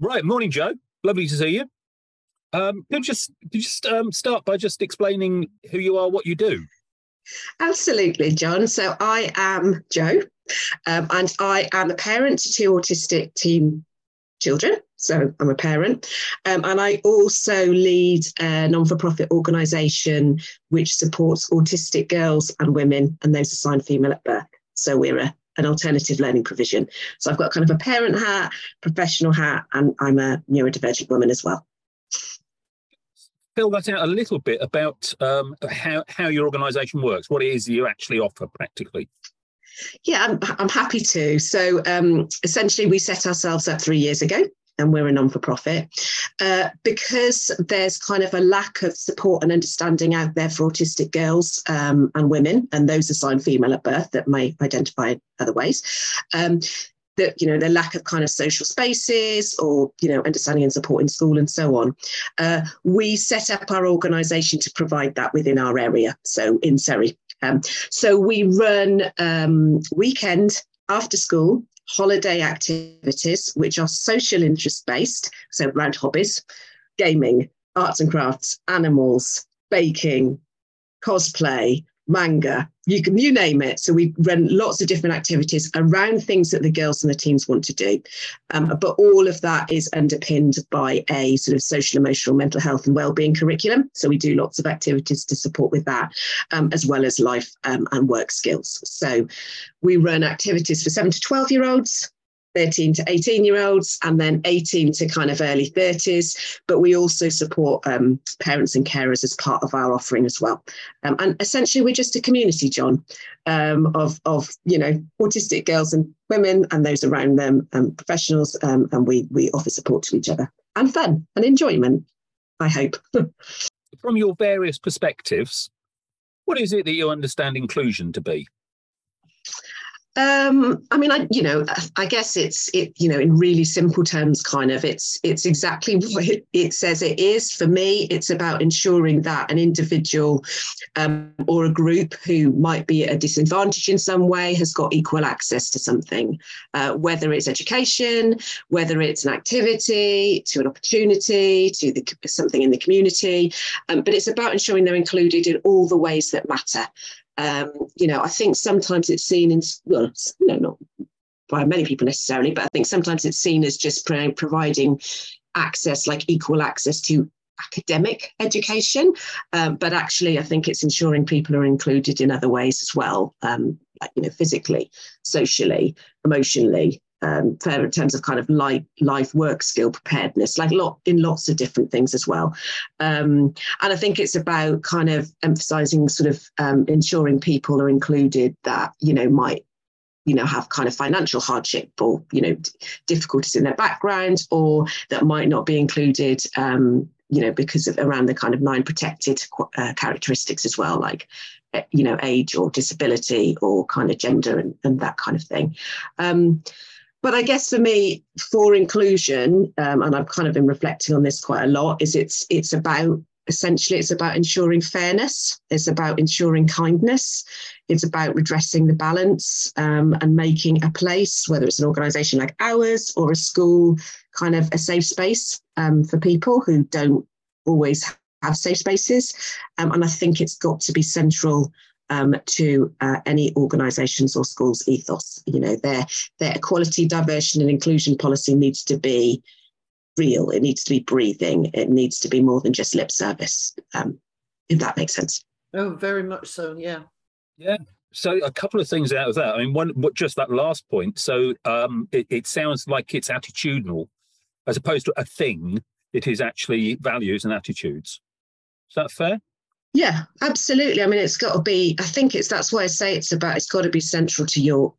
Right, morning, Jo. Lovely to see you. Um, could you just could you just um, start by just explaining who you are, what you do? Absolutely, John. So I am Jo, um, and I am a parent to two autistic teen children. So I'm a parent, um, and I also lead a non-for-profit organisation which supports autistic girls and women and those assigned female at birth. So we're a an alternative learning provision. So I've got kind of a parent hat, professional hat, and I'm a neurodivergent woman as well. Fill that out a little bit about um, how, how your organisation works, what it is you actually offer practically. Yeah, I'm, I'm happy to. So um, essentially, we set ourselves up three years ago and we're a non for profit, uh, because there's kind of a lack of support and understanding out there for autistic girls um, and women, and those assigned female at birth that may identify other ways. Um, that you know the lack of kind of social spaces or you know understanding and support in school and so on uh, we set up our organization to provide that within our area so in surrey um, so we run um, weekend after school holiday activities, which are social interest based, so around hobbies, gaming, arts and crafts, animals, baking, cosplay, manga, you can you name it. So we run lots of different activities around things that the girls and the teams want to do. Um, but all of that is underpinned by a sort of social, emotional, mental health and well-being curriculum. So we do lots of activities to support with that, um, as well as life um, and work skills. So we run activities for seven to 12 year olds, 13 to 18 year olds and then 18 to kind of early 30s. But we also support um, parents and carers as part of our offering as well. Um, and essentially, we're just a community, John, um, of, of, you know, autistic girls and women and those around them, um, professionals, um, and we, we offer support to each other and fun and enjoyment, I hope. From your various perspectives, what is it that you understand inclusion to be? Um, I mean, I you know, I guess it's it you know, in really simple terms, kind of it's it's exactly what it, it says it is. For me, it's about ensuring that an individual um, or a group who might be at a disadvantage in some way has got equal access to something, uh, whether it's education, whether it's an activity, to an opportunity, to the, something in the community. Um, but it's about ensuring they're included in all the ways that matter. Um, you know, I think sometimes it's seen in, well, you know, not by many people necessarily, but I think sometimes it's seen as just pro- providing access, like equal access to academic education. Um, but actually, I think it's ensuring people are included in other ways as well, um, like, you know, physically, socially, emotionally, um, in terms of kind of life, life work skill preparedness, like lot in lots of different things as well. Um, and I think it's about kind of emphasizing sort of um, ensuring people are included that, you know, might you know have kind of financial hardship or you know difficulties in their background or that might not be included um, you know because of around the kind of nine protected uh, characteristics as well like eh, you know age or disability or kind of gender and, and that kind of thing um, but I guess for me, for inclusion, um, and I've kind of been reflecting on this quite a lot, is it's it's about essentially it's about ensuring fairness it's about ensuring kindness it's about redressing the balance um, and making a place whether it's an organization like ours or a school kind of a safe space um, for people who don't always have safe spaces. Um, and i think it's got to be central um, to uh, any organisations or schools' ethos. You know, their their equality, diversity, and inclusion policy needs to be real. It needs to be breathing. It needs to be more than just lip service. Um, if that makes sense. Oh, very much so. Yeah. Yeah. So a couple of things out of that. I mean, one, just that last point. So um, it, it sounds like it's attitudinal, as opposed to a thing. It is actually values and attitudes. Is that fair? Yeah, absolutely. I mean, it's got to be, I think it's that's why I say it's about, it's got to be central to your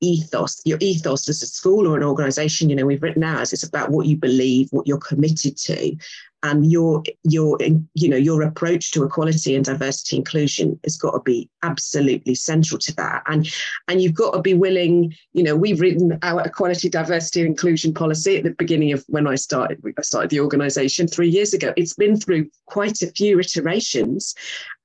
ethos, your ethos as a school or an organization. You know, we've written ours, it's about what you believe, what you're committed to, and your your you know your approach to equality and diversity inclusion has got to be absolutely central to that and and you've got to be willing you know we've written our equality diversity and inclusion policy at the beginning of when i started i started the organization three years ago it's been through quite a few iterations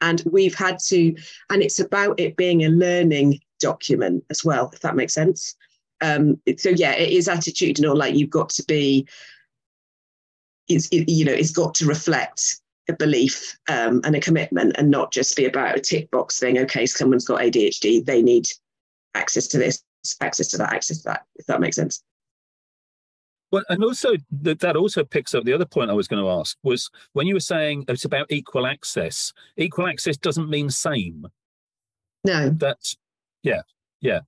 and we've had to and it's about it being a learning document as well if that makes sense um, so yeah it is attitudinal like you've got to be it's it, you know it's got to reflect a belief um, and a commitment and not just be about a tick box thing okay someone's got adhd they need access to this access to that access to that if that makes sense well, and also that that also picks up the other point I was going to ask was when you were saying it's about equal access. Equal access doesn't mean same. No. That's yeah, yeah.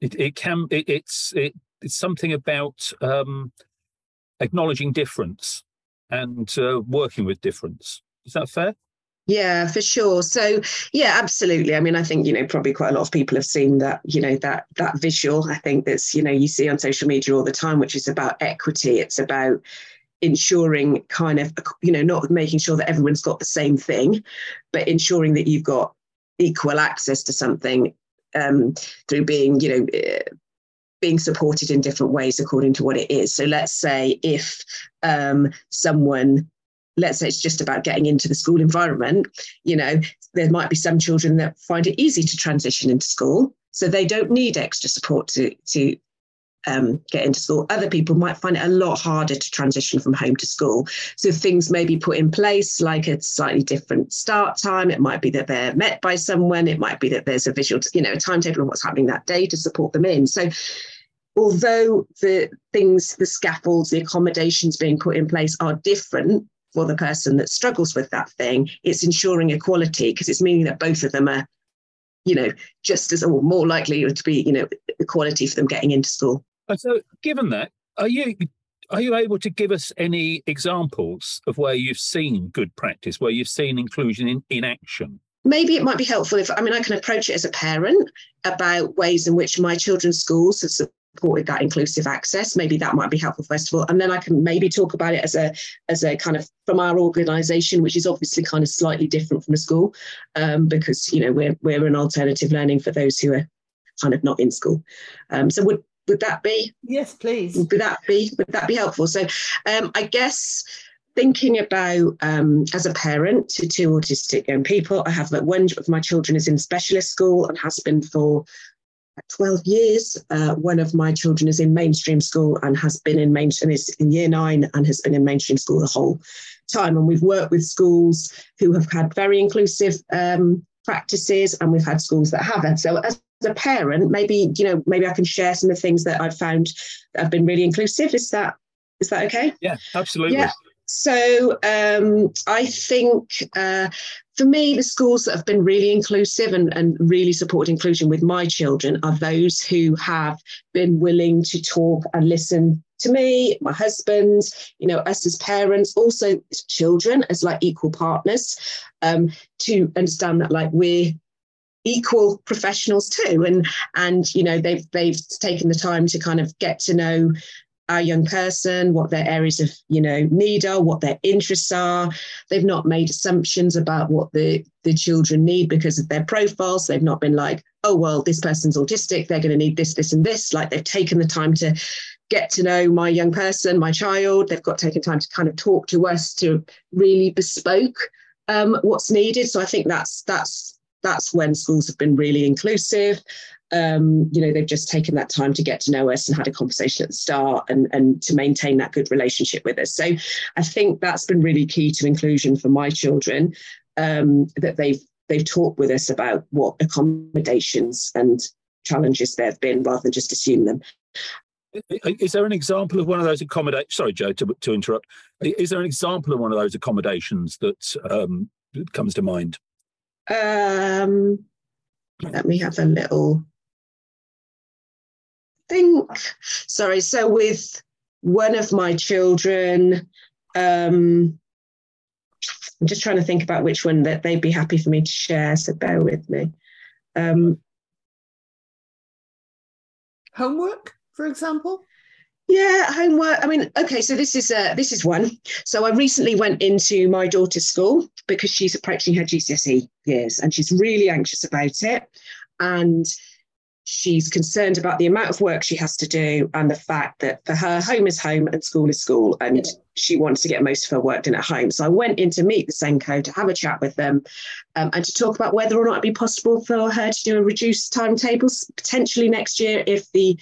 It it can it, it's it, it's something about um, acknowledging difference and uh, working with difference. Is that fair? Yeah, for sure. So yeah, absolutely. I mean, I think, you know, probably quite a lot of people have seen that, you know, that that visual, I think that's, you know, you see on social media all the time, which is about equity. It's about ensuring kind of, you know, not making sure that everyone's got the same thing, but ensuring that you've got equal access to something um, through being, you know, uh, being supported in different ways according to what it is. So let's say if um, someone let's say it's just about getting into the school environment, you know, there might be some children that find it easy to transition into school. So they don't need extra support to, to um, get into school. Other people might find it a lot harder to transition from home to school. So things may be put in place, like a slightly different start time. It might be that they're met by someone. It might be that there's a visual, you know, a timetable of what's happening that day to support them in. So although the things, the scaffolds, the accommodations being put in place are different for the person that struggles with that thing, it's ensuring equality because it's meaning that both of them are, you know, just as or more likely to be, you know, equality for them getting into school. So, given that, are you are you able to give us any examples of where you've seen good practice, where you've seen inclusion in, in action? Maybe it might be helpful if I mean I can approach it as a parent about ways in which my children's schools have supported that inclusive access. Maybe that might be helpful first of all. And then i can maybe talk about it as a as a kind of from our organization which is obviously kind of slightly different from a school um, because you know we're we're an alternative learning for those who are kind of not in school. Um, so would would that be yes please would that be would that be helpful so um, i guess thinking about um, as a parent to two autistic young people i have that one of my children is in specialist school and has been for 12 years. Uh, one of my children is in mainstream school and has been in main and is in year nine and has been in mainstream school the whole time. And we've worked with schools who have had very inclusive um, practices, and we've had schools that haven't. So as a parent, maybe you know, maybe I can share some of the things that I've found that have been really inclusive. Is that is that okay? Yeah, absolutely. Yeah. So um, I think uh, for me, the schools that have been really inclusive and, and really supported inclusion with my children are those who have been willing to talk and listen to me, my husband, you know, us as parents, also children as like equal partners, um, to understand that like we're equal professionals too and and you know they've they've taken the time to kind of get to know our young person, what their areas of you know need are, what their interests are. They've not made assumptions about what the the children need because of their profiles. They've not been like, oh well, this person's autistic, they're going to need this, this, and this. Like they've taken the time to get to know my young person, my child. They've got taken time to kind of talk to us to really bespoke um, what's needed. So I think that's that's that's when schools have been really inclusive um, you know, they've just taken that time to get to know us and had a conversation at the start and, and to maintain that good relationship with us. So I think that's been really key to inclusion for my children, um, that they've they've talked with us about what accommodations and challenges there have been rather than just assume them. Is there an example of one of those accommodations? Sorry, Jo, to, to interrupt. Is there an example of one of those accommodations that um, comes to mind? Um, let me have a little think, sorry, so with one of my children, um, I'm just trying to think about which one that they'd be happy for me to share, so bear with me. Um, Homework, for example? Yeah, homework. I mean, okay, so this is uh, this is one. So I recently went into my daughter's school because she's approaching her GCSE years and she's really anxious about it. And she's concerned about the amount of work she has to do and the fact that for her home is home and school is school and she wants to get most of her work done at home so i went in to meet the SENCO to have a chat with them um, and to talk about whether or not it'd be possible for her to do a reduced timetable potentially next year if the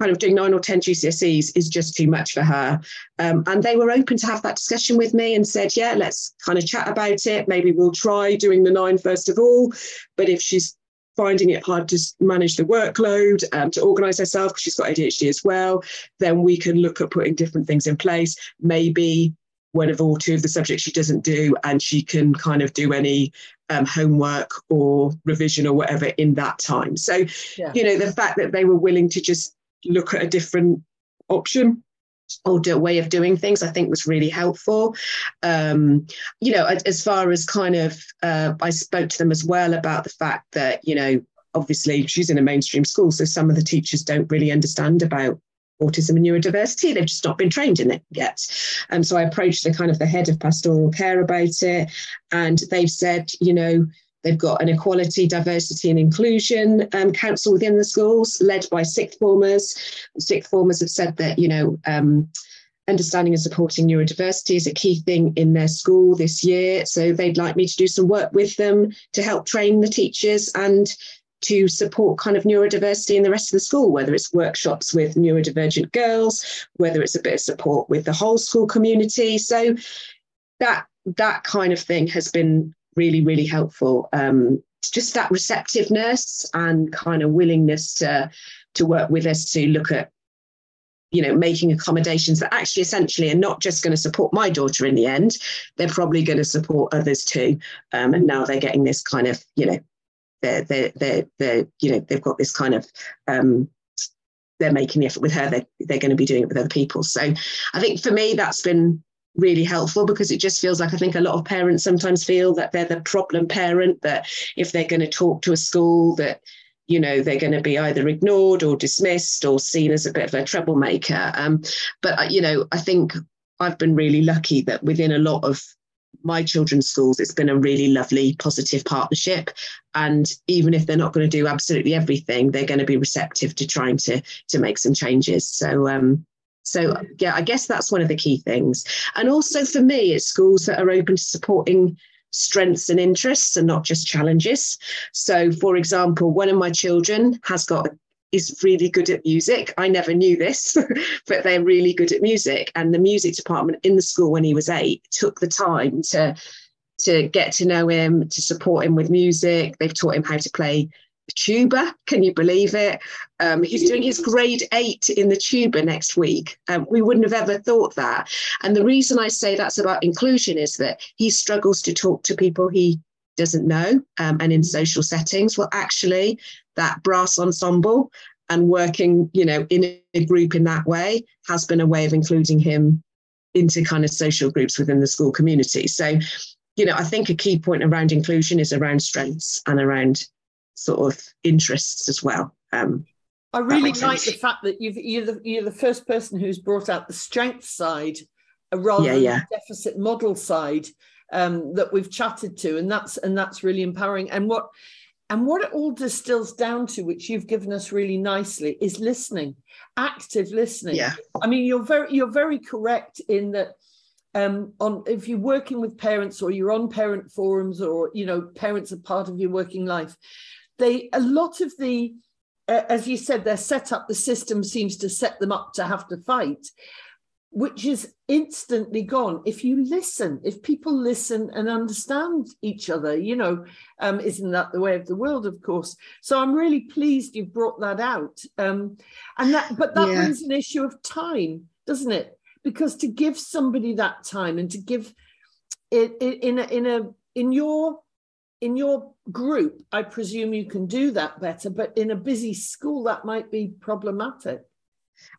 kind of doing nine or 10 GCSEs is just too much for her. Um, and they were open to have that discussion with me and said, yeah, let's kind of chat about it. Maybe we'll try doing the nine first of all. But if she's finding it hard to manage the workload, um, to organize herself, because she's got ADHD as well, then we can look at putting different things in place. Maybe one of or two of the subjects she doesn't do, and she can kind of do any um, homework or revision or whatever in that time. So, yeah. you know, the fact that they were willing to just look at a different option or way of doing things i think was really helpful. Um, you know as far as kind of uh, i spoke to them as well about the fact that you know obviously she's in a mainstream school so some of the teachers don't really understand about autism and neurodiversity. They've just not been trained in it yet. And so i approached the kind of the head of pastoral care about it and they've said you know They've got an equality, diversity, and inclusion um, council within the schools, led by sixth formers. Sixth formers have said that you know um, understanding and supporting neurodiversity is a key thing in their school this year. So they'd like me to do some work with them to help train the teachers and to support kind of neurodiversity in the rest of the school, whether it's workshops with neurodivergent girls, whether it's a bit of support with the whole school community. So that that kind of thing has been really, really helpful. Um, just that receptiveness and kind of willingness to to work with us to look at you know making accommodations that actually essentially are not just going to support my daughter in the end they're probably going to support others too um, and now they're getting this kind of you know they're they're they're, they're you know they've got this kind of um, they're making the effort with her they're, they're going to be doing it with other people so i think for me that's been really helpful because it just feels like I think a lot of parents sometimes feel that they're the problem parent, that if they're going to talk to a school, that you know they're going to be either ignored or dismissed or seen as a bit of a troublemaker. Um, but uh, you know, I think I've been really lucky that within a lot of my children's schools, it's been a really lovely, positive partnership. And even if they're not going to do absolutely everything, they're going to be receptive to trying to to make some changes. So um, so, yeah, I guess that's one of the key things. And also for me, it's schools that are open to supporting strengths and interests and not just challenges. So, for example, one of my children has got is really good at music. I never knew this, but they're really good at music. And the music department in the school when he was eight took the time to to get to know him, to support him with music. They've taught him how to play tuba. Can you believe it? Um, he's doing his grade eight in the tuba next week. Um, we wouldn't have ever thought that. And the reason I say that's about inclusion is that he struggles to talk to people he doesn't know um, and in social settings. Well, actually, that brass ensemble and working, you know, in a group in that way has been a way of including him into kind of social groups within the school community. So, you know, I think a key point around inclusion is around strengths and around sort of interests as well. Um, I really like sense. the fact that you've, you're, the, you're the first person who's brought out the strength side rather yeah, yeah. than the deficit model side um, that we've chatted to, and that's and that's really empowering. And what and what it all distills down to, which you've given us really nicely, is listening, active listening. Yeah. I mean, you're very you're very correct in that. Um, on if you're working with parents or you're on parent forums or you know parents are part of your working life they a lot of the uh, as you said their setup the system seems to set them up to have to fight which is instantly gone. If you listen if people listen and understand each other you know um, isn't that the way of the world of course? So i'm really pleased you've brought that out. Um, and that but that yeah. brings an issue of time doesn't it? Because to give somebody that time and to give it, it in a in a in your in your group, I presume you can do that better, but in a busy school, that might be problematic.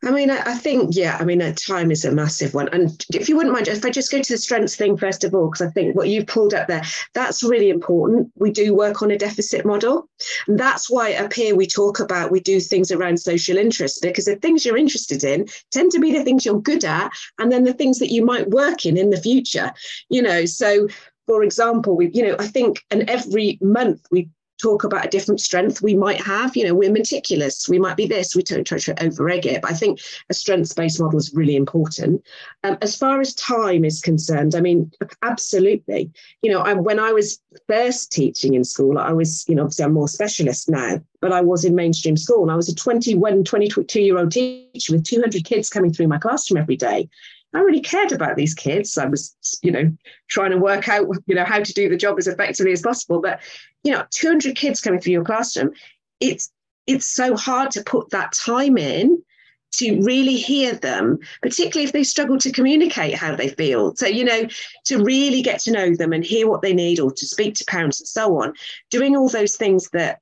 I mean, I, I think, yeah, I mean, time is a massive one. And if you wouldn't mind, if I just go to the strengths thing first of all, because I think what you've pulled up there, that's really important. We do work on a deficit model. And that's why up here we talk about, we do things around social interest, because the things you're interested in tend to be the things you're good at, and then the things that you might work in in the future. You know, so for example, we, you know, I think, and every month we talk about a different strength we might have. You know, we're meticulous, we might be this, we don't try to over egg it. But I think a strengths based model is really important. Um, as far as time is concerned, I mean, absolutely. You know, I, when I was first teaching in school, I was, you know, obviously I'm more specialist now, but I was in mainstream school and I was a 21, 22 year old teacher with 200 kids coming through my classroom every day. I really cared about these kids. I was, you know, trying to work out, you know, how to do the job as effectively as possible. But, you know, 200 kids coming through your classroom, it's it's so hard to put that time in to really hear them, particularly if they struggle to communicate how they feel. So, you know, to really get to know them and hear what they need or to speak to parents and so on, doing all those things that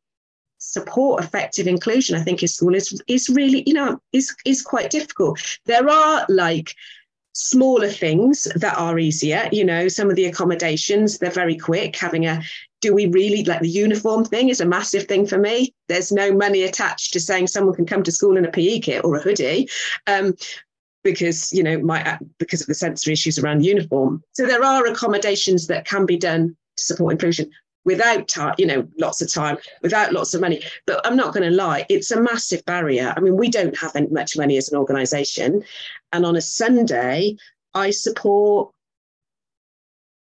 support effective inclusion, I think, in school is is really, you know, is is quite difficult. There are like smaller things that are easier you know some of the accommodations they're very quick. Having a do we really like the uniform thing is a massive thing for me. There's no money attached to saying someone can come to school in a pe kit or a hoodie um, because you know my because of the sensory issues around uniform. So there are accommodations that can be done to support inclusion without time, you know, lots of time, without lots of money. But I'm not going to lie, it's a massive barrier. I mean, we don't have much money as an organisation, and on a Sunday, I support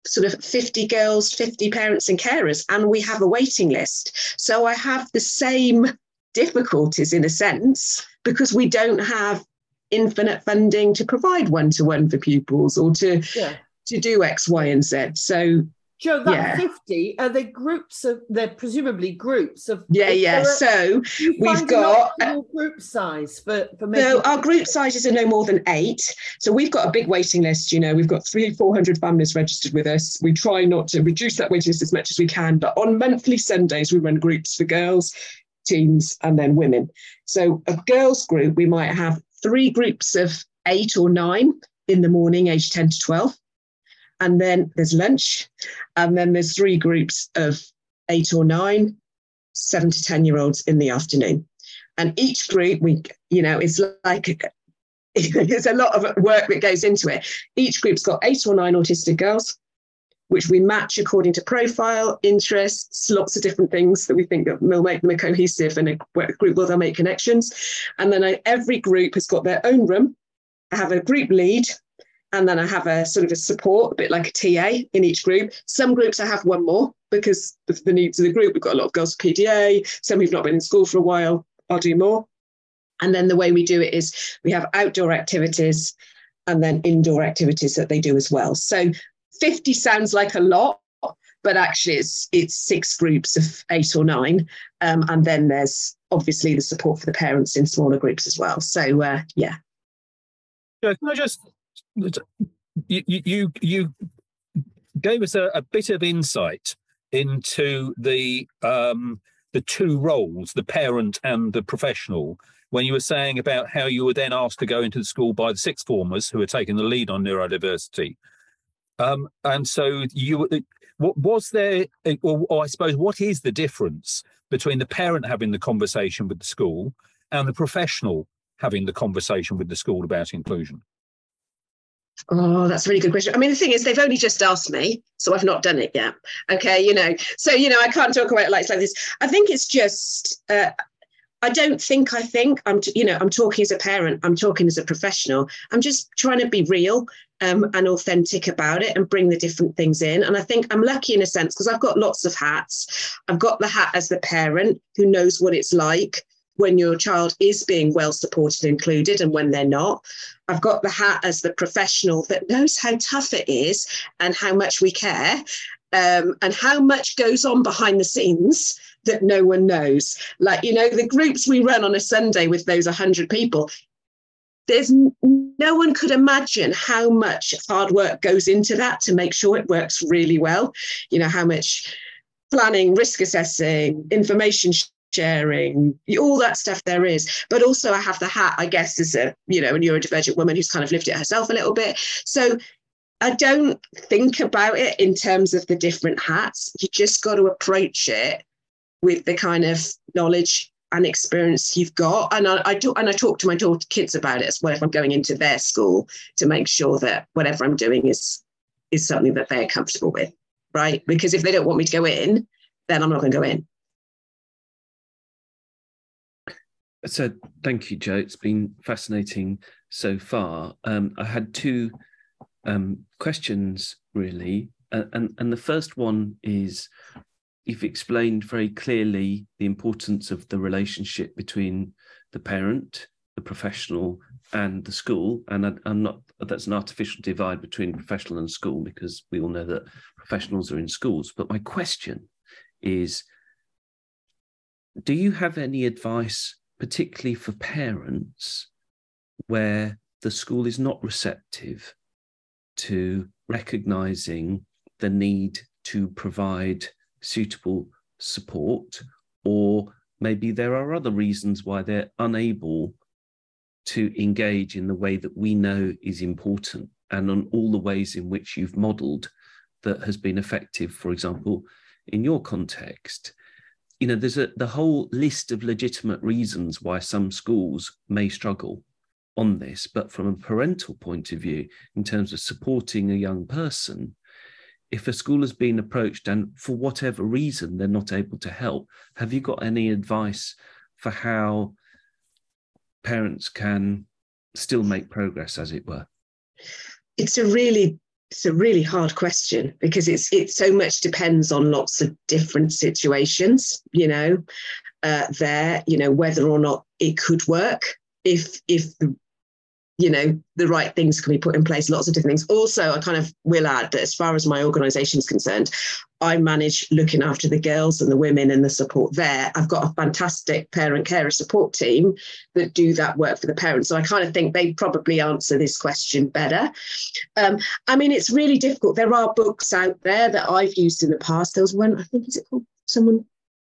sort of 50 girls, 50 parents and carers, and we have a waiting list. So I have the same difficulties in a sense because we don't have infinite funding to provide one to one for pupils or to yeah. to do X, Y, and Z. So Jo, that yeah. 50, are they groups of, they're presumably groups of. Yeah, yeah. so we've got. Uh, group size for, for No, our group sizes are no more than eight. So we've got a big waiting list. You know, we've got three, 400 families registered with us. We try not to reduce that waiting list as much as we can. But on monthly Sundays, we run groups for girls, teens, and then women. So a girls group, we might have three groups of eight or nine in the morning, age 10 to 12 and then there's lunch, and then there's three groups of eight or nine, seven to 10 year olds in the afternoon. And each group, we, you know, it's like there's a lot of work that goes into it. Each group's got eight or nine autistic girls, which we match according to profile, interests, lots of different things that we think that will make them a cohesive and a group will they'll make connections. And then uh, every group has got their own room. I have a group lead and then I have a sort of a support, a bit like a TA in each group. Some groups I have one more because of the needs of the group. We've got a lot of girls with PDA, some who've not been in school for a while, I'll do more. And then the way we do it is we have outdoor activities and then indoor activities that they do as well. So 50 sounds like a lot, but actually it's it's six groups of eight or nine. Um, and then there's obviously the support for the parents in smaller groups as well. So uh, yeah. Yeah, can I just you you you gave us a, a bit of insight into the um, the two roles, the parent and the professional, when you were saying about how you were then asked to go into the school by the sixth formers who are taking the lead on neurodiversity. Um, and so you what was there or, or I suppose what is the difference between the parent having the conversation with the school and the professional having the conversation with the school about inclusion? Oh, that's a really good question. I mean, the thing is, they've only just asked me, so I've not done it yet. Okay, you know, so you know, I can't talk about it like, like this. I think it's just. Uh, I don't think I think I'm, you know, I'm talking as a parent. I'm talking as a professional. I'm just trying to be real um, and authentic about it and bring the different things in. And I think I'm lucky in a sense because I've got lots of hats. I've got the hat as the parent who knows what it's like when your child is being well supported included and when they're not. I've got the hat as the professional that knows how tough it is and how much we care um, and how much goes on behind the scenes that no one knows. Like, you know, the groups we run on a Sunday with those 100 people, there's no one could imagine how much hard work goes into that to make sure it works really well. You know, how much planning, risk assessing, information sharing, all that stuff there is. But also, I have the hat, I guess, as a you know a neurodivergent woman who's kind of lived it herself a little bit. So I don't think about it in terms of the different hats. You just got to approach it with the kind of knowledge and experience you've got. And I, I do, and I talk to my daughter, kids about it as well if I'm going into their school to make sure that whatever I'm doing is is something that they're comfortable with, right? Because if they don't want me to go in, then I'm not going to go in So thank you, Jo. It's been fascinating so far. Um, I had two um, questions really, and and the first one is you've explained very clearly the importance of the relationship between the parent, the professional, and the school. And I, am not that's an artificial divide between professional and school because we all know that professionals are in schools. But my question is, do you have any advice, particularly for parents, where the school is not receptive to recognizing the need to provide suitable support, or maybe there are other reasons why they're unable to engage in the way that we know is important and on all the ways in which you've modeled that has been effective, for example, in your context. You know, there's a the whole list of legitimate reasons why some schools may struggle on this, but from a parental point of view, in terms of supporting a young person, if a school has been approached and for whatever reason they're not able to help, have you got any advice for how parents can still make progress, as it were? It's a really it's a really hard question because it's it so much depends on lots of different situations you know uh, there you know whether or not it could work if if you know the right things can be put in place lots of different things. Also i kind of will add that as far as my organization is concerned i manage looking after the girls and the women and the support there. I've got a fantastic parent carer support team that do that work for the parents. So i kind of think they probably answer this question better. Um, i mean it's really difficult. There are books out there that i've used in the past. There was one i think is it called someone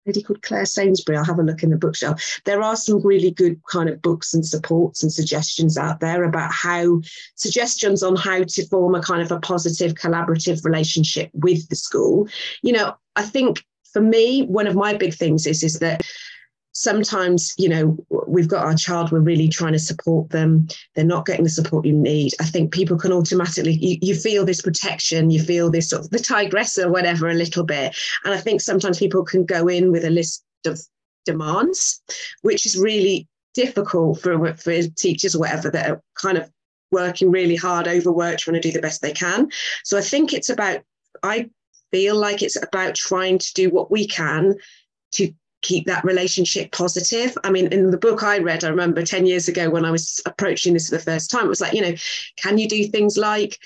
lady called Claire Sainsbury. I'll have a look in the bookshelf. There are some really good kind of books and supports and suggestions out there about how suggestions on how to form a kind of a positive collaborative relationship with the school. You know, I think for me, one of my big things is is that sometimes you know we've got our child we're really trying to support them. They're not getting the support you need. I think people can automatically you, you feel this protection you feel this sort of the tigress or whatever a little bit. And i think sometimes people can go in with a list of demands which is really difficult for for teachers or whatever that are kind of working really hard overworked trying to do the best they can. So i think it's about i feel like it's about trying to do what we can to keep that relationship positive. I mean, in the book I read, I remember 10 years ago when I was approaching this for the first time, it was like, you know, can you do things like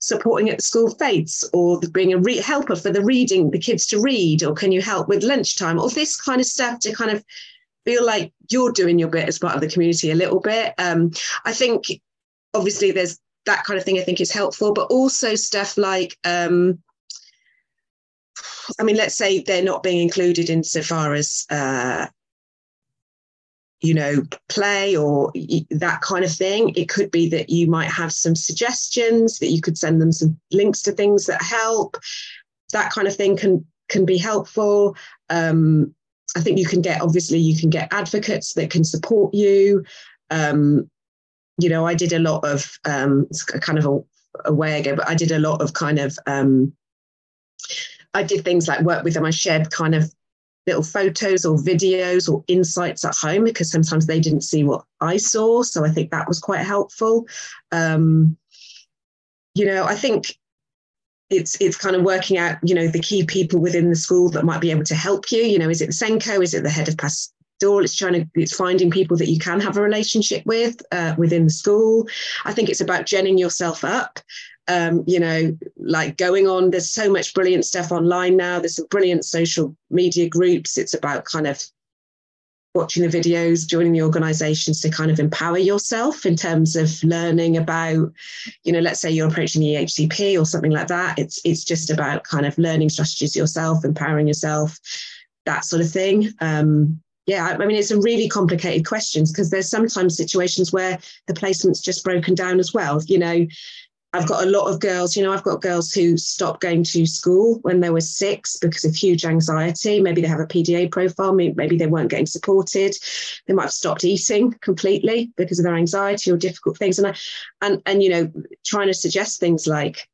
supporting at the school fetes or being a re- helper for the reading, the kids to read, or can you help with lunchtime, or this kind of stuff to kind of feel like you're doing your bit as part of the community a little bit. Um, I think obviously there's that kind of thing I think is helpful, but also stuff like, um, I mean, let's say they're not being included insofar as, uh, you know, play or that kind of thing. It could be that you might have some suggestions that you could send them some links to things that help. That kind of thing can can be helpful. Um, I think you can get obviously you can get advocates that can support you. Um, you know, I did a lot of um, kind of a, a way ago, but I did a lot of kind of um, I did things like work with them. I shared kind of little photos or videos or insights at home because sometimes they didn't see what I saw. So I think that was quite helpful. Um, you know, I think it's it's kind of working out, you know, the key people within the school that might be able to help you. You know, is it the SENCO? Is it the head of pastoral? It's trying to it's finding people that you can have a relationship with uh, within the school. I think it's about genning yourself up um, you know, like going on. There's so much brilliant stuff online now. There's some brilliant social media groups. It's about kind of watching the videos, joining the organizations to kind of empower yourself in terms of learning about, you know, let's say you're approaching the EHCP or something like that. It's it's just about kind of learning strategies yourself, empowering yourself, that sort of thing. Um, yeah, I mean, it's a really complicated questions because there's sometimes situations where the placement's just broken down as well. You know, I've got a lot of girls, you know, I've got girls who stopped going to school when they were six because of huge anxiety. Maybe they have a PDA profile, maybe they weren't getting supported. They might have stopped eating completely because of their anxiety or difficult things. And I, and and you know, trying to suggest things like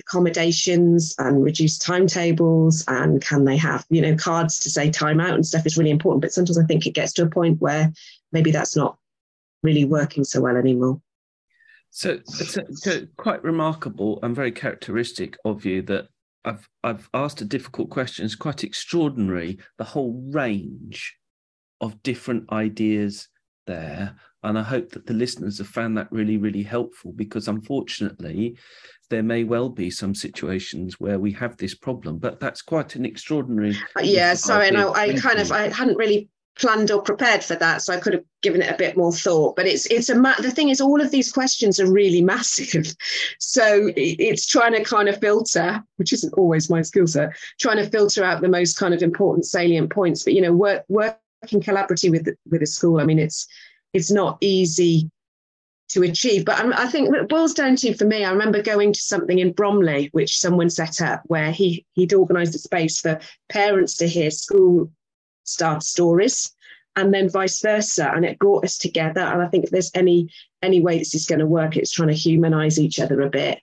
accommodations and reduced timetables and can they have you know cards to say time out and stuff is really important but sometimes i think it gets to a point where maybe that's not really working so well anymore so it's, it's quite remarkable and very characteristic of you that I've I've asked a difficult question. It's quite extraordinary the whole range of different ideas there, and I hope that the listeners have found that really really helpful because unfortunately there may well be some situations where we have this problem, but that's quite an extraordinary. Uh, yeah, sorry, and I, I kind of I hadn't really planned or prepared for that, so I could have given it a bit more thought. But it's it's a ma- the thing is, all of these questions are really massive, so it's trying to kind of filter, which isn't always my skill set, trying to filter out the most kind of important salient points. But you know, work working collaboratively with with a school, I mean, it's it's not easy to achieve. But I, I think it boils down to for me. I remember going to something in Bromley, which someone set up, where he he'd organised a space for parents to hear school staff stories and then vice versa and it brought us together and i think if there's any any way this is going to work it's trying to humanize each other a bit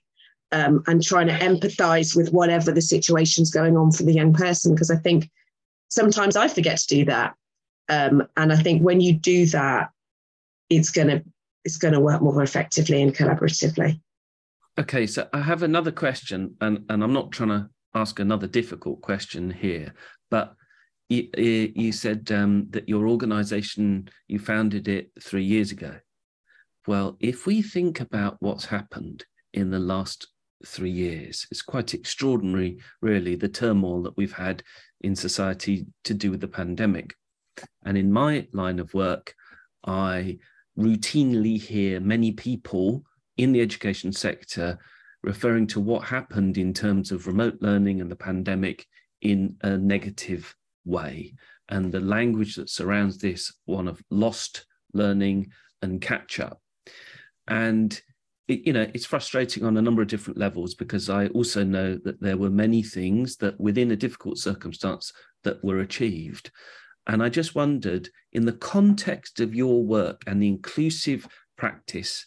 um, and trying to empathize with whatever the situation's going on for the young person because i think sometimes i forget to do that um, and i think when you do that it's going to it's going to work more effectively and collaboratively. Okay so i have another question and and i'm not trying to ask another difficult question here but you, you said um, that your organization, you founded it three years ago. Well, if we think about what's happened in the last three years, it's quite extraordinary, really, the turmoil that we've had in society to do with the pandemic. And in my line of work, I routinely hear many people in the education sector referring to what happened in terms of remote learning and the pandemic in a negative way. And the language that surrounds this, one of lost learning and catch up. And it, you know, it's frustrating on a number of different levels because I also know that there were many things that within a difficult circumstance that were achieved. And I just wondered, in the context of your work and the inclusive practice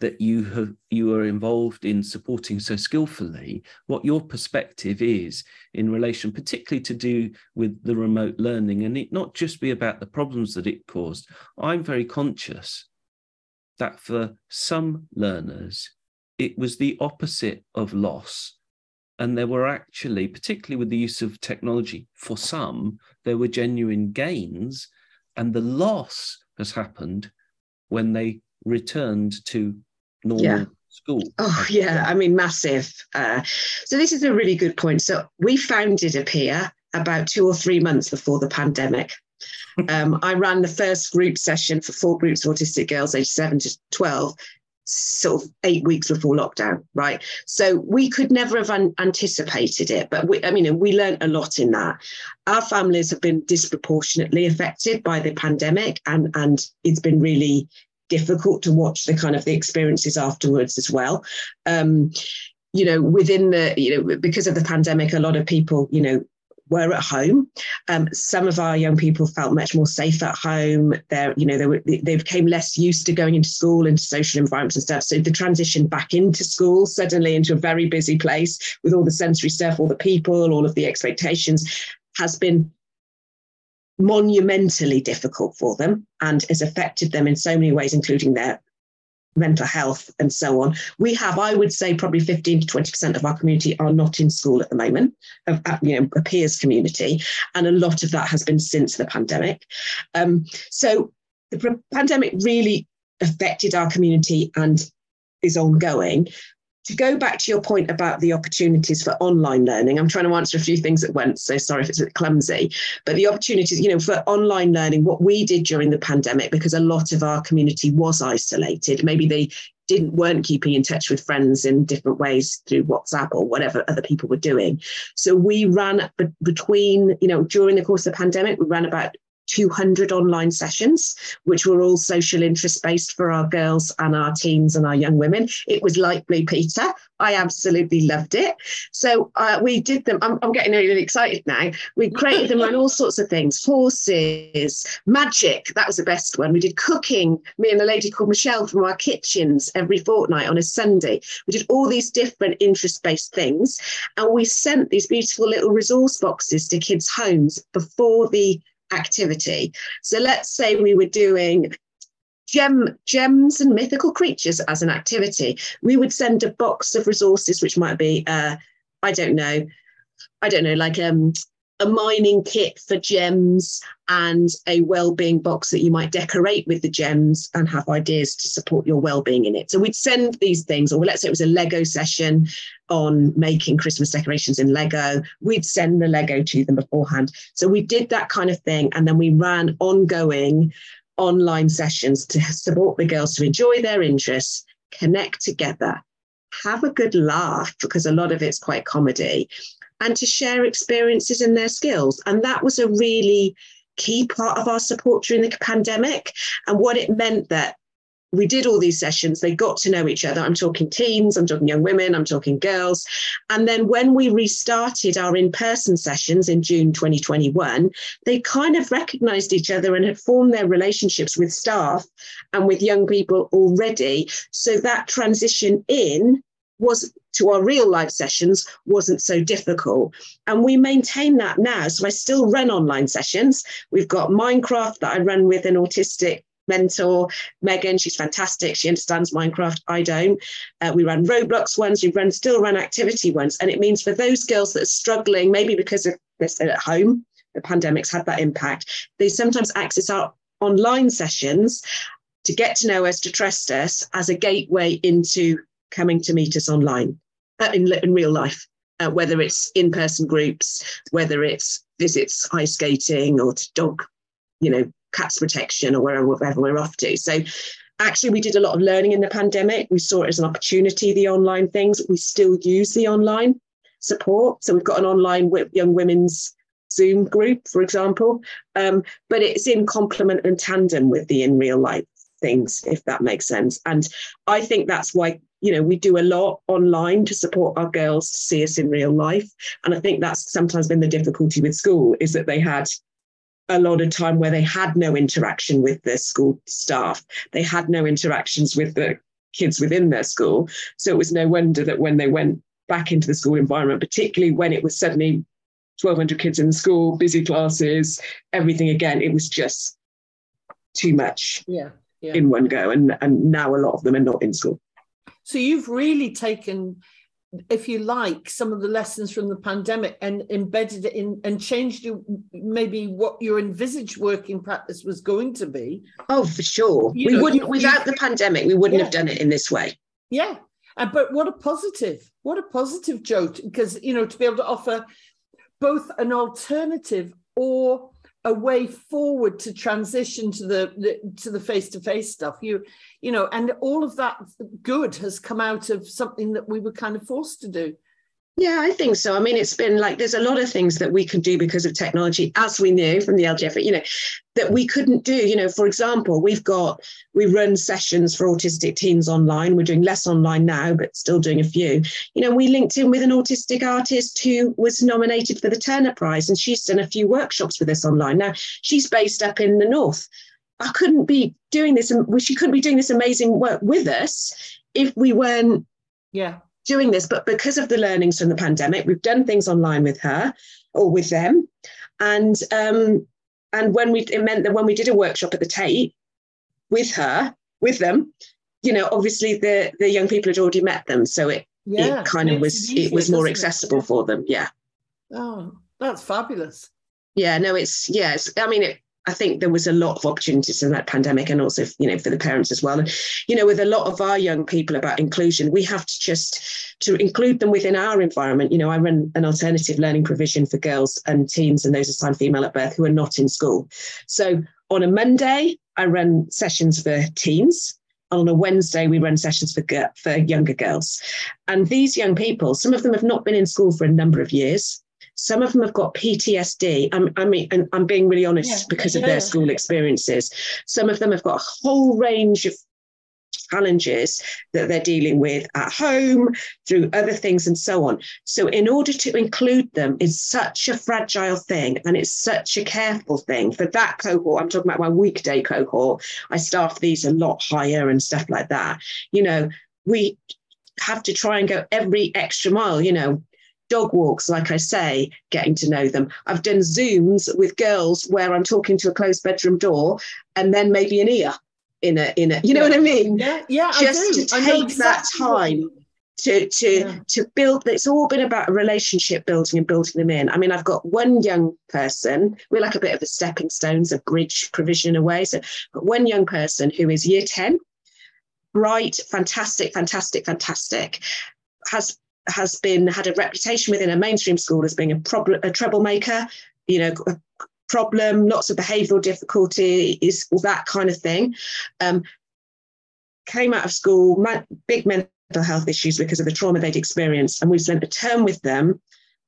that you have you are involved in supporting so skillfully what your perspective is in relation particularly to do with the remote learning. And it not just be about the problems that it caused. I'm very conscious that for some learners it was the opposite of loss. And there were actually particularly with the use of technology for some there were genuine gains. And the loss has happened when they returned to normal yeah. school? Oh, yeah. I mean, massive. Uh, so, this is a really good point. So, we founded Appeer about two or three months before the pandemic. um, I ran the first group session for four groups of autistic girls aged seven to 12 sort of eight weeks before lockdown, right? So we could never have un- anticipated it, but we, I mean, we learned a lot in that. Our families have been disproportionately affected by the pandemic, and and it's been really difficult to watch the kind of the experiences afterwards as well. Um, you know, within the, you know, because of the pandemic, a lot of people, you know, were at home. Um, some of our young people felt much more safe at home. They're, you know, they, were, they became less used to going into school, into social environments and stuff. So the transition back into school, suddenly into a very busy place with all the sensory stuff, all the people, all of the expectations, has been monumentally difficult for them and has affected them in so many ways, including their mental health and so on. We have, I would say, probably 15 to 20% of our community are not in school at the moment, of, uh, you know, Appeer's community. And a lot of that has been since the pandemic. Um, so the pandemic really affected our community and is ongoing to go back to your point about the opportunities for online learning, I'm trying to answer a few things at once. So sorry if it's a bit clumsy, but the opportunities, you know, for online learning, what we did during the pandemic, because a lot of our community was isolated, maybe they didn't weren't keeping in touch with friends in different ways through WhatsApp or whatever other people were doing. So we ran between, you know, during the course of the pandemic, we ran about 200 online sessions, which were all social interest based for our girls and our teens and our young women. It was like Blue Peter. I absolutely loved it. So uh, we did them. I'm, I'm, getting really excited now. We created them on all sorts of things horses, magic. That was the best one. We did cooking. Me and a lady called Michelle from our kitchens every fortnight on a Sunday. We did all these different interest based things. And we sent these beautiful little resource boxes to kids' homes before the activity. So let's say we were doing gem gems and mythical creatures as an activity. We would send a box of resources, which might be uh, I don't know, I don't know, like um a mining kit for gems and a well-being box that you might decorate with the gems and have ideas to support your well-being in it. So we'd send these things, or let's say it was a Lego session on making Christmas decorations in Lego. We'd send the Lego to them beforehand. So we did that kind of thing, and then we ran ongoing online sessions to support the girls to enjoy their interests, connect together, have a good laugh because a lot of it's quite comedy, and to share experiences and their skills. And that was a really key part of our support during the pandemic. And what it meant that we did all these sessions, they got to know each other. I'm talking teens, I'm talking young women, I'm talking girls. And then when we restarted our in person sessions in June 2021, they kind of recognized each other and had formed their relationships with staff and with young people already. So that transition in was to our real life sessions wasn't so difficult. And we maintain that now. So I still run online sessions. We've got Minecraft that I run with an autistic mentor, Megan. She's fantastic. She understands Minecraft. I don't. Uh, we run Roblox ones. We run still run activity ones. And it means for those girls that are struggling, maybe because of they're at home, the pandemic's had that impact, they sometimes access our online sessions to get to know us, to trust us as a gateway into coming to meet us online uh, in, in real life, uh, whether it's in person groups, whether it's visits ice skating or to dog, you know, cats protection or wherever, wherever we're off to. So actually we did a lot of learning in the pandemic. We saw it as an opportunity, the online things. We still use the online support. So we've got an online young women's Zoom group, for example, um, but it's in complement and tandem with the in real life things, if that makes sense. And I think that's why you know, we do a lot online to support our girls to see us in real life. And I think that's sometimes been the difficulty with school is that they had a lot of time where they had no interaction with their school staff. They had no interactions with the kids within their school. So it was no wonder that when they went back into the school environment, particularly when it was suddenly 1,200 kids in the school, busy classes, everything again, it was just too much yeah, yeah. in one go. And, and now a lot of them are not in school. So you've really taken, if you like, some of the lessons from the pandemic and embedded it in and changed maybe what your envisaged working practice was going to be. Oh, for sure. You we know, wouldn't, without you, the pandemic, we wouldn't yeah. have done it in this way. Yeah. Uh, but what a positive, what a positive, Jo, because, you know, to be able to offer both an alternative or a way forward to transition to the, the to the face-to-face stuff. You you know and all of that good has come out of something that we were kind of forced to do yeah, I think so. I mean, it's been like there's a lot of things that we can do because of technology, as we knew from the LGF, you know, that we couldn't do. You know, for example, we've got we run sessions for autistic teens online. We're doing less online now, but still doing a few. You know, we linked in with an autistic artist who was nominated for the Turner Prize, and she's done a few workshops with us online. Now she's based up in the north. I couldn't be doing this, and she couldn't be doing this amazing work with us if we weren't yeah doing this, but because of the learnings from the pandemic, we've done things online with her or with them. And um, and when we it meant that when we did a workshop at the Tate with her, with them, you know, obviously the the young people had already met them. So it yeah, it kind of was it, easier, it was more accessible it? for them. Yeah. Oh, that's fabulous. Yeah, no, it's yes. I mean, it, I think there was a lot of opportunities in that pandemic and also, you know, for the parents as well. And, you know, with a lot of our young people about inclusion, we have to just to include them within our environment. You know, I run an alternative learning provision for girls and teens and those assigned female at birth who are not in school. So on a Monday, I run sessions for teens. On a Wednesday, we run sessions for, for younger girls. And these young people, some of them have not been in school for a number of years Some of them have got PTSD. I'm, I mean, and I'm being really honest Yeah. because of their school experiences. Some of them have got a whole range of challenges that they're dealing with at home through other things and so on. So, in order to include them is such a fragile thing and it's such a careful thing for that cohort. I'm talking about my weekday cohort. I staff these a lot higher and stuff like that. You know, we have to try and go every extra mile, you know. Dog walks, like I say, getting to know them. I've done Zooms with girls where I'm talking to a closed bedroom door and then maybe an ear in a in a you know what I mean? Yeah, yeah, Just to take that exactly you time to to Yeah. to build it's all been about relationship building and building them in i mean i've got one young person we're like a bit of a stepping stones a bridge provision away so but one young person who is year 10 bright fantastic fantastic fantastic has has been had a reputation within a mainstream school as being a problem a troublemaker you know problem lots of behavioral difficulty is all that kind of thing um, came out of school ma- big mental health issues because of the trauma they'd experienced. And we spent a term with them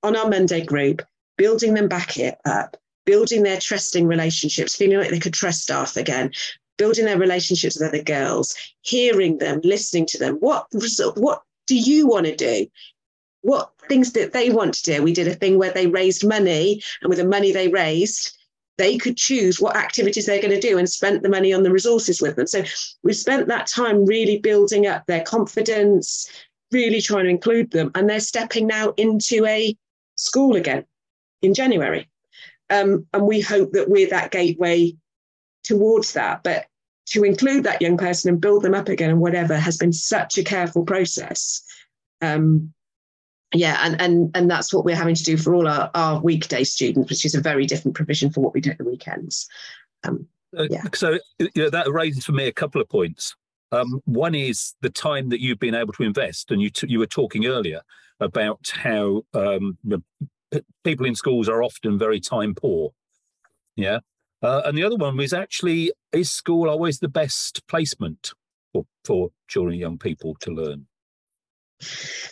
on our Monday group, building them back up, building their trusting relationships, feeling like they could trust staff again, building their relationships with other girls, hearing them, listening to them. What result, what do you want to do? What things that they want to do? We did a thing where they raised money, and with the money they raised, they could choose what activities they're going to do and spent the money on the resources with them. So we spent that time really building up their confidence, really trying to include them, and they're stepping now into a school again in January. Um, and we hope that we're that gateway towards that. But to include that young person and build them up again and whatever has been such a careful process. Um, yeah, and, and and that's what we're having to do for all our, our weekday students, which is a very different provision for what we do at the weekends. Um, Uh, Yeah. So you know, that raises for me a couple of points. Um, one is the time that you've been able to invest, and you t- you were talking earlier about how um, people in schools are often very time poor. Yeah, uh, and the other one was actually is school always the best placement for for children and young people to learn?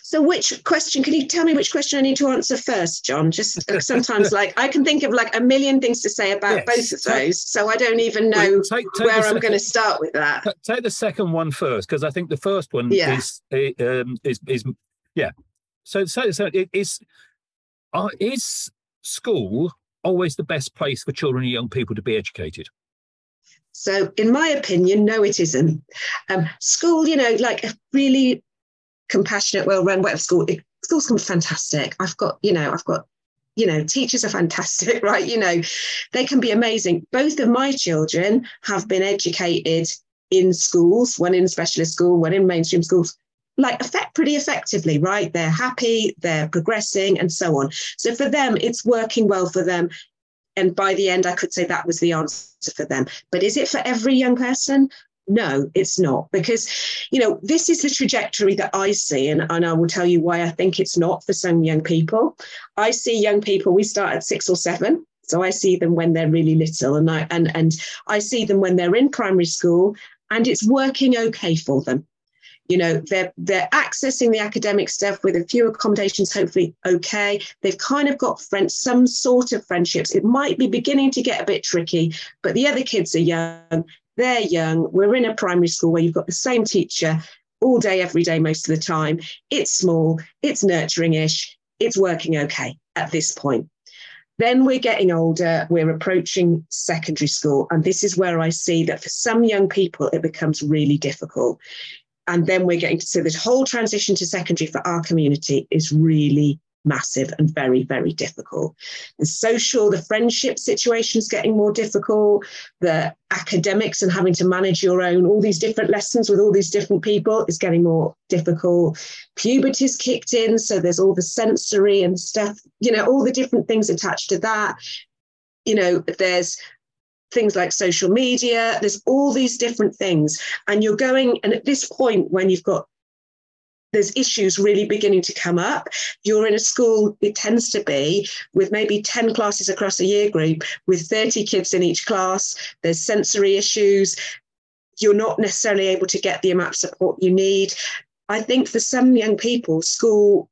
so, which question? Can you tell me which question I need to answer first, John? Just uh, sometimes, like I can think of like a million things to say about Yes. both of those, so I don't even know Well, take- take where I'm going to start with that. Take the second one first, because I think the first one Yeah. is um, is is yeah. So so so it is uh, is school always the best place for children and young people to be educated? So, in my opinion, no, it isn't. Um, school, you know, like a really compassionate, well-run, whatever school. It, schools can be fantastic. I've got, you know, I've got, you know, teachers are fantastic, right? You know, they can be amazing. Both of my children have been educated in schools, one in specialist school, one in mainstream schools. Like effect pretty effectively, right? They're happy, they're progressing, and so on. So for them, it's working well for them and by the end, I could say that was the answer for them. But is it for every young person? No, it's not. Because, you know, this is the trajectory that I see. And, and I will tell you why I think it's not for some young people. I see young people, we start at six or seven. So I see them when they're really little and I and and I see them when they're in primary school and it's working okay for them you know they're they're accessing the academic stuff with a few accommodations hopefully okay. They've kind of got friends some sort of friendships. It might be beginning to get a bit tricky but the other kids are young. They're young. We're in a primary school where you've got the same teacher all day every day most of the time. It's small it's nurturing-ish it's working okay at this point. Then we're getting older, we're approaching secondary school. And this is where I see that for some young people, it becomes really difficult and then we're getting to so this whole transition to secondary for our community is really massive and very very difficult. The social the friendship situation is getting more difficult. The academics and having to manage your own all these different lessons with all these different people is getting more difficult. Puberty's kicked in so there's all the sensory and stuff you know all the different things attached to that. You know there's things like social media there's all these different things. And you're going and at this point when you've got there's issues really beginning to come up. You're in a school it tends to be with maybe 10 classes across a year group with 30 kids in each class there's sensory issues. You're not necessarily able to get the amount of support you need. I think for some young people school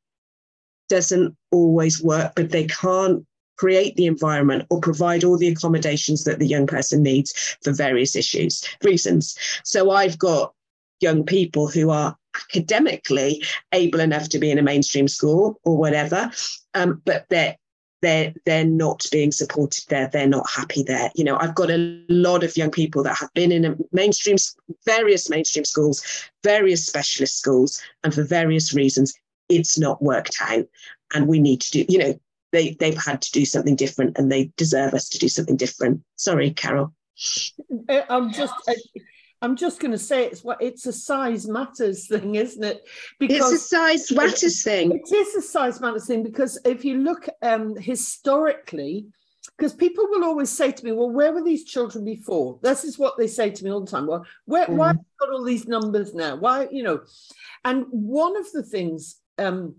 doesn't always work, but they can't create the environment or provide all the accommodations that the young person needs for various issues, reasons. So I've got young people who are academically able enough to be in a mainstream school or whatever, um, but they're they're they're not being supported there. They're not happy there. You know i've got a lot of young people that have been in a mainstream various mainstream schools various specialist schools and for various reasons it's not worked out. And we need to do you know they they've had to do something different and they deserve us to do something different sorry carol i'm just I'm just going to say it's what it's a size matters thing, isn't it? Because it's a size matters thing. It is a size matters thing because if you look um, historically, because people will always say to me, "Well, where were these children before?" This is what they say to me all the time. Well, where, mm. why have got all these numbers now? Why, you know? And one of the things um,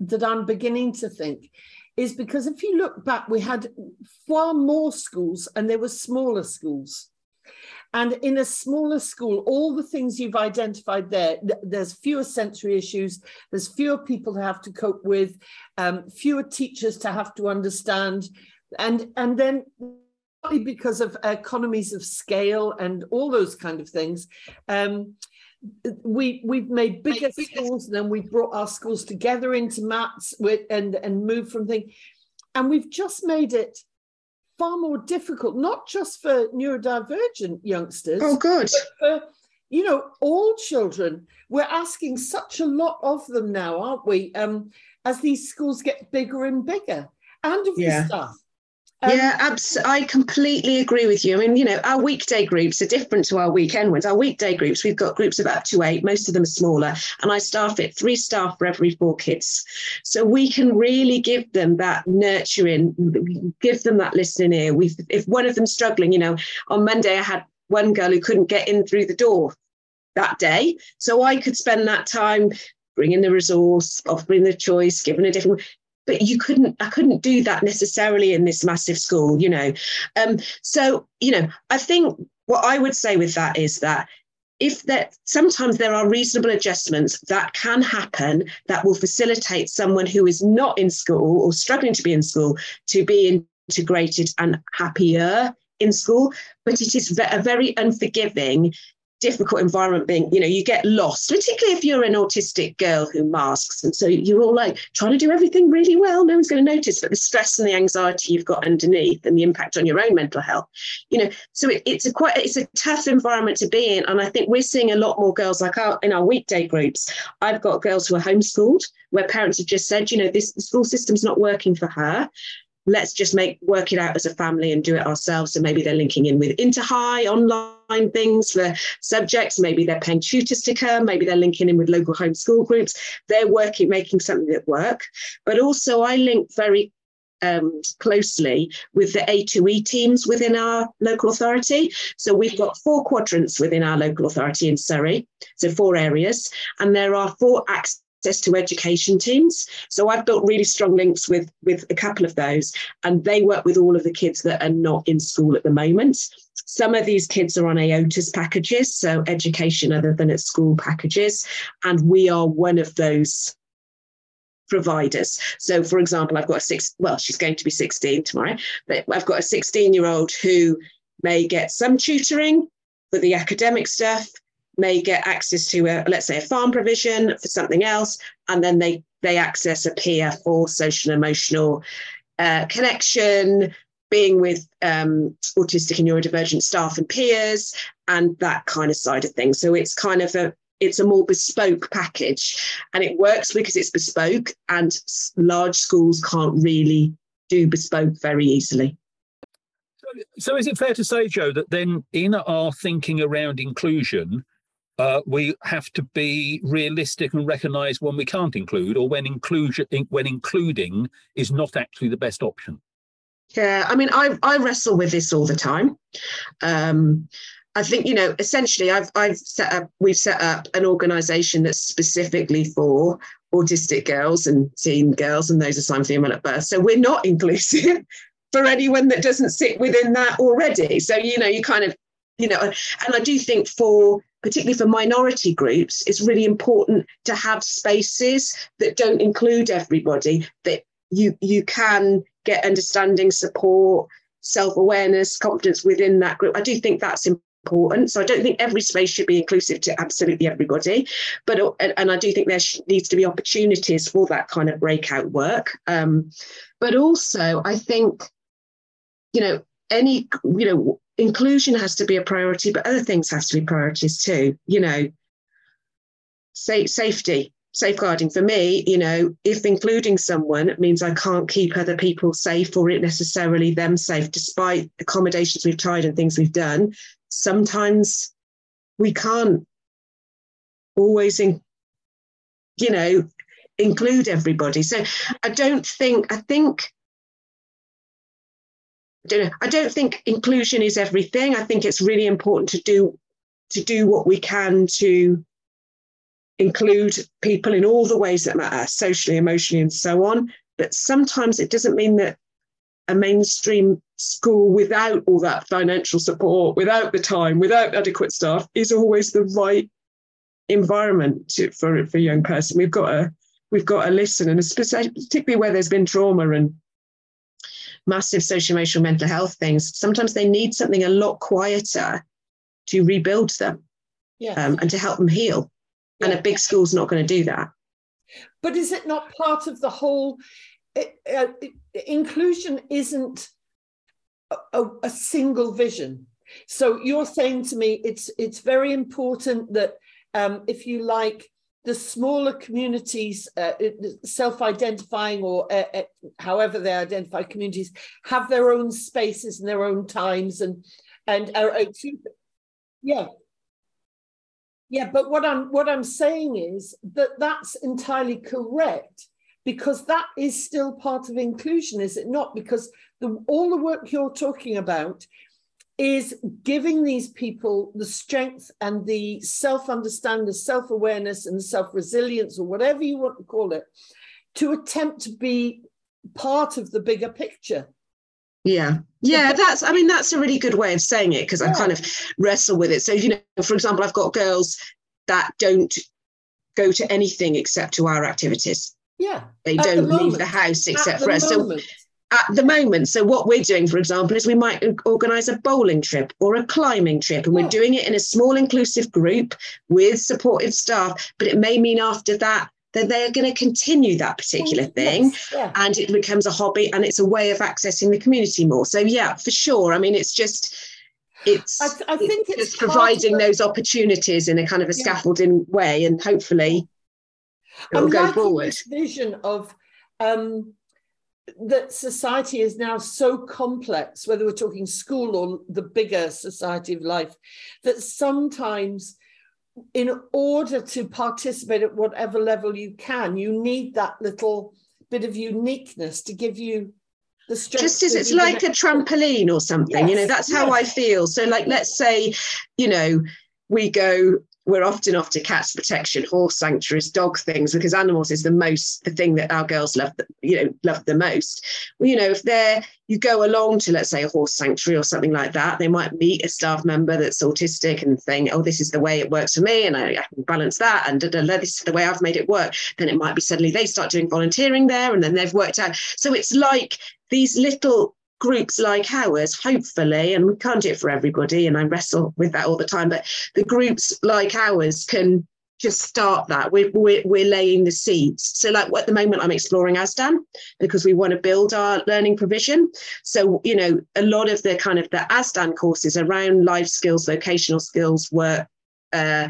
that I'm beginning to think is because if you look back, we had far more schools and there were smaller schools. And in a smaller school, all the things you've identified there, there's fewer sensory issues, there's fewer people to have to cope with, um, fewer teachers to have to understand. And, and then partly because of economies of scale and all those kind of things, um, we we've made bigger schools and then we brought our schools together into MATs with, and and moved from thing, and we've just made it far more difficult, not just for neurodivergent youngsters. Oh, good. for, you know, all children. We're asking such a lot of them now, aren't we? Um, as these schools get bigger and bigger, and of yeah. the staff. Um, yeah, abs- I completely agree with you. I mean, you know, our weekday groups are different to our weekend ones. Our weekday groups, we've got groups of up to eight, most of them are smaller, and I staff it three staff for every four kids. So we can really give them that nurturing, give them that listening ear. We, if one of them's struggling, you know, on Monday I had one girl who couldn't get in through the door that day, so I could spend that time bringing the resource, offering the choice, giving a different but you couldn't i couldn't do that necessarily in this massive school you know. Um, so you know i think what i would say with that is that if that sometimes there are reasonable adjustments that can happen that will facilitate someone who is not in school or struggling to be in school to be integrated and happier in school. But it is a very unforgiving difficult environment being you know you get lost particularly if you're an autistic girl who masks. And so you're all like trying to do everything really well. No one's going to notice but the stress and the anxiety you've got underneath and the impact on your own mental health you know. So it, it's a quite it's a tough environment to be in and i think we're seeing a lot more girls like our in our weekday groups. I've got girls who are homeschooled where parents have just said you know this the school system's not working for her let's just make work it out as a family and do it ourselves. So maybe they're linking in with Interhigh online things for subjects. Maybe they're paying tutors to come. Maybe they're linking in with local homeschool groups. They're working, making something that work. But also, I link very um, closely with the A2E teams within our local authority. So we've got four quadrants within our local authority in Surrey, so four areas, and there are four access access to education teams. So I've built really strong links with with a couple of those, and they work with all of the kids that are not in school at the moment. Some of these kids are on EOTAS packages, so education other than at school packages, and we are one of those providers. So, for example, I've got a six, well, she's going to be 16 tomorrow, but I've got a 16 year old who may get some tutoring for the academic stuff, may get access to a let's say a farm provision for something else and then they they access Appeer for social emotional uh, connection being with um, autistic and neurodivergent staff and peers and that kind of side of things. So it's kind of a it's a more bespoke package and it works because it's bespoke and large schools can't really do bespoke very easily. So is it fair to say Jo that then in our thinking around inclusion uh, we have to be realistic and recognize when we can't include or when inclusion when including is not actually the best option. Yeah i mean i i wrestle with this all the time. Um, i think you know essentially i've i've set up we've set up an organization that's specifically for autistic girls and teen girls and those assigned female at birth. So we're not inclusive for anyone that doesn't sit within that already. So you know you kind of you know and i do think for particularly for minority groups, it's really important to have spaces that don't include everybody, that you you can get understanding, support, self-awareness, confidence within that group. I do think that's important. So I don't think every space should be inclusive to absolutely everybody, but and I do think there needs to be opportunities for that kind of breakout work. Um, but also, I think, you know, any you know inclusion has to be a priority, but other things have to be priorities too. You know, say safety, safeguarding for me. You know, if including someone means I can't keep other people safe or it necessarily them safe, despite accommodations we've tried and things we've done, sometimes we can't always, in, you know, include everybody. So I don't think. I think don't know. I don't think inclusion is everything. I think it's really important to do to do what we can to include people in all the ways that matter, socially, emotionally, and so on. But sometimes it doesn't mean that a mainstream school without all that financial support, without the time, without adequate staff, is always the right environment to, for for a young person. We've got to we've got to listen, and particularly where there's been trauma and massive social emotional mental health things, sometimes they need something a lot quieter to rebuild them yeah. um, and to help them heal. Yeah. And a big school's not going to do that. But is it not part of the whole? It, uh, it, inclusion isn't a, a, single vision. So you're saying to me, it's it's very important that um, if you like, the smaller communities, uh, self-identifying or uh, uh, however they identify communities, have their own spaces and their own times, and and are, yeah, yeah. But what I'm what I'm saying is that that's entirely correct because that is still part of inclusion, is it not? Because the, all the work you're talking about is giving these people the strength and the self understanding, the self awareness, and the self resilience, or whatever you want to call it, to attempt to be part of the bigger picture. Yeah. Yeah, that's I mean that's a really good way of saying it because yeah. I kind of wrestle with it. So you know, for example, I've got girls that don't go to anything except to our activities. Yeah. They don't the leave the house except for us. So at the moment. So what we're doing, for example, is we might organise a bowling trip or a climbing trip, and we're doing it in a small inclusive group with supportive staff. But it may mean after that that they're going to continue that particular thing yes, yeah. and it becomes a hobby and it's a way of accessing the community more so yeah for sure i mean it's just it's i, I think it's, it's providing those opportunities in a kind of a yeah. scaffolding way and hopefully it'll I'm go forward vision of um that society is now so complex, whether we're talking school or the bigger society of life, that sometimes in order to participate at whatever level you can, you need that little bit of uniqueness to give you the strength. Just as it's like a trampoline or something, yes, you know, that's how yes. I feel. So, like, let's say, you know, we go we're often off to cats protection, horse sanctuaries, dog things, because animals is the most the thing that our girls love, you know, love the most. Well, you know, if they're you go along to let's say a horse sanctuary or something like that, they might meet a staff member that's autistic and think, oh, this is the way it works for me, and I, I can balance that, and da, da, da, this is the way I've made it work. Then it might be suddenly they start doing volunteering there, and then they've worked out. So it's like these little groups like ours, hopefully, and we can't do it for everybody, and I wrestle with that all the time, but the groups like ours can just start that. We're, we're, we're laying the seeds. So, like at the moment, I'm exploring ASDAN because we want to build our learning provision. So, you know, a lot of the kind of the ASDAN courses around life skills, vocational skills, work, uh,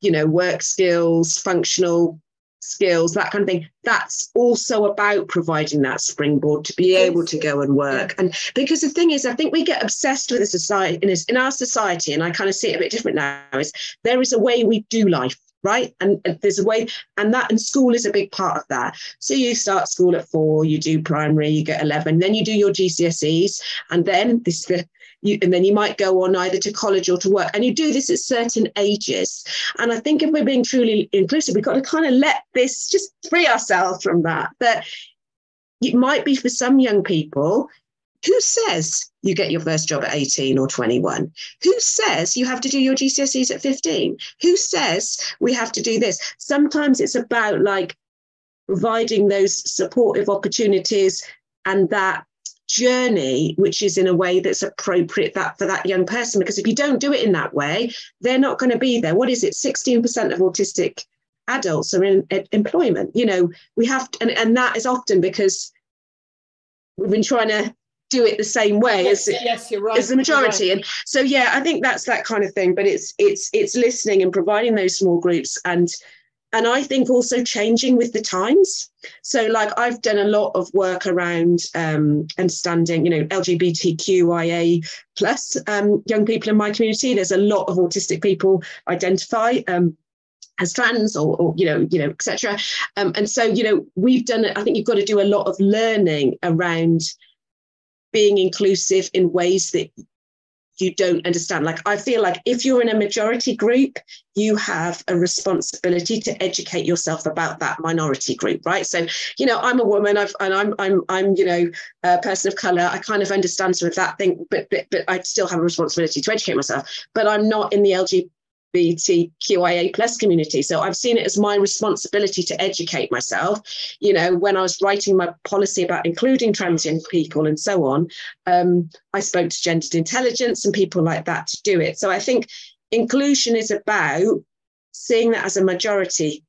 you know, work skills, functional skills, that kind of thing. That's also about providing that springboard to be able to go and work. And because the thing is, I think we get obsessed with the society in, in our society, and I kind of see it a bit different now. Is there is a way we do life, right? And, and there's a way, and that and school is a big part of that. So you start school at four, you do primary, you get eleven, then you do your GCSEs, and then this the you, and then you might go on either to college or to work. And you do this at certain ages. And I think if we're being truly inclusive, we've got to kind of let this just free ourselves from that. That it might be for some young people who says you get your first job at 18 or 21? Who says you have to do your GCSEs at 15? Who says we have to do this? Sometimes it's about like providing those supportive opportunities and that journey which is in a way that's appropriate that for that young person because if you don't do it in that way they're not going to be there what is it 16% of autistic adults are in, in employment you know we have to, and, and that is often because we've been trying to do it the same way yes, as yes, you're right. as the majority. Right. And so yeah, I think that's that kind of thing. But it's it's it's listening and providing those small groups and and I think also changing with the times. So like I've done a lot of work around um, understanding, you know, LGBTQIA plus um, young people in my community. There's a lot of autistic people identify. Um, as trans or, or, you know you know etc um, and so you know we've done i think you've got to do a lot of learning around being inclusive in ways that you don't understand. Like, I feel like if you're in a majority group, you have a responsibility to educate yourself about that minority group, right? So, you know, I'm a woman, I've, and I'm, I'm, I'm, you know, a person of color. I kind of understand some of that thing, but, but, but I still have a responsibility to educate myself. But I'm not in the LGBT LGBTQIA plus community. So I've seen it as my responsibility to educate myself. You know, when I was writing my policy about including transgender people and so on, um, I spoke to gendered intelligence and people like that to do it. So I think inclusion is about seeing that as a majority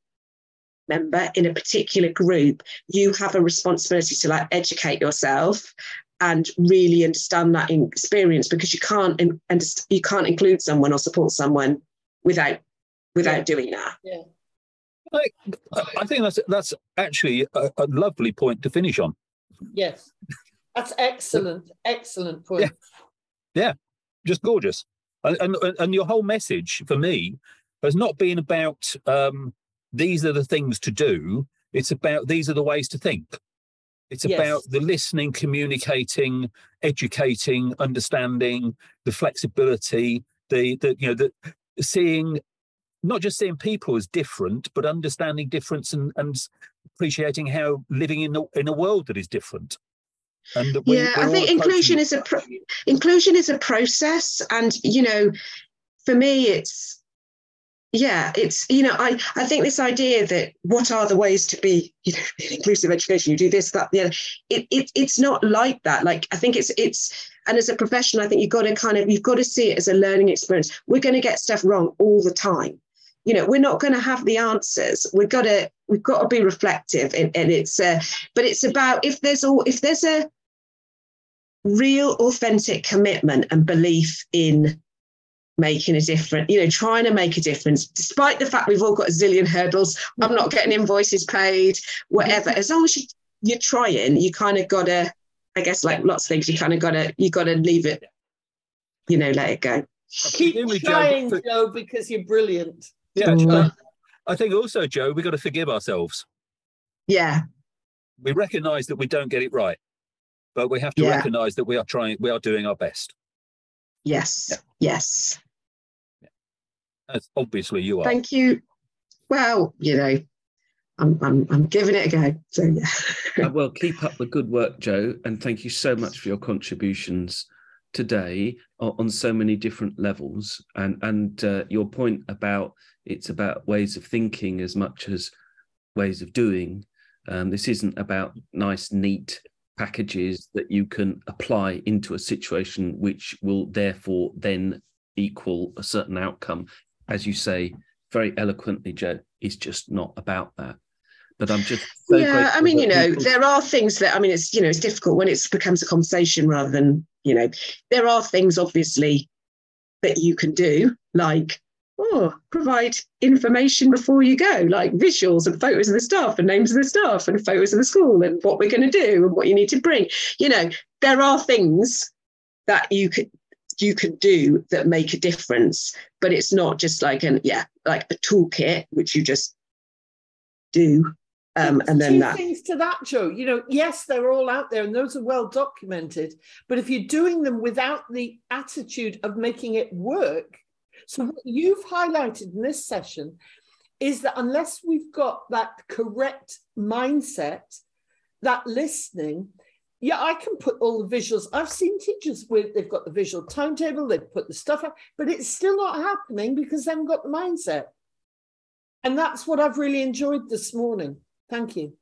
member in a particular group, you have a responsibility to like educate yourself and really understand that experience because you can't you can't include someone or support someone without without yeah. doing that. Yeah. I, I think that's that's actually a, a, lovely point to finish on. Yes, that's excellent, excellent point. Yeah, yeah. just gorgeous. And, and and your whole message for me has not been about um, these are the things to do. It's about these are the ways to think. It's yes. about the listening, communicating, educating, understanding, the flexibility, the the you know the seeing not just seeing people as different, but understanding difference and, and appreciating how living in a, in a world that is different. And we, yeah, I think inclusion is a pro- inclusion is a process, and you know, for me, it's yeah it's you know i i think this idea that what are the ways to be you know inclusive education you do this that the other it, it it's not like that. Like i think it's it's and as a professional i think you've got to kind of you've got to see it as a learning experience. We're going to get stuff wrong all the time. You know we're not going to have the answers. We've got to we've got to be reflective and, and it's uh but it's about if there's all if there's a real authentic commitment and belief in making a difference, you know, trying to make a difference, despite the fact we've all got a zillion hurdles. I'm not getting invoices paid, whatever. As long as you, you're trying, you kind of got to, I guess, like lots of things, you kind of got to, you got to leave it, you know, let it go. Keep trying, Jo, Jo, because you're brilliant. Yeah, mm. I think also, Jo, we've got to forgive ourselves. Yeah. We recognise that we don't get it right, but we have to yeah. recognise that we are trying, we are doing our best. Yes. Yeah. Yes. As obviously you are. Thank you. Well, you know, I'm, I'm, I'm giving it a go. So, yeah. Uh, well, keep up the good work, Jo. And thank you so much for your contributions today on so many different levels. And, and uh, your point about it's about ways of thinking as much as ways of doing. Um, this isn't about nice, neat packages that you can apply into a situation which will therefore then equal a certain outcome as you say very eloquently, Jo, is just not about that. But I'm just so yeah. I mean, you know, people... there are things that I mean, it's you know, it's difficult when it becomes a conversation rather than you know, there are things obviously that you can do, like oh, provide information before you go, like visuals and photos of the staff and names of the staff and photos of the school and what we're going to do and what you need to bring. You know, there are things that you could you can do that make a difference but it's not just like an yeah like a toolkit which you just do um, and then two that things to that Jo. You know yes they're all out there and those are well documented but if you're doing them without the attitude of making it work so what you've highlighted in this session is that unless we've got that correct mindset that listening yeah, I can put all the visuals. I've seen teachers where they've got the visual timetable, they've put the stuff up, but it's still not happening because they haven't got the mindset. And that's what I've really enjoyed this morning. Thank you.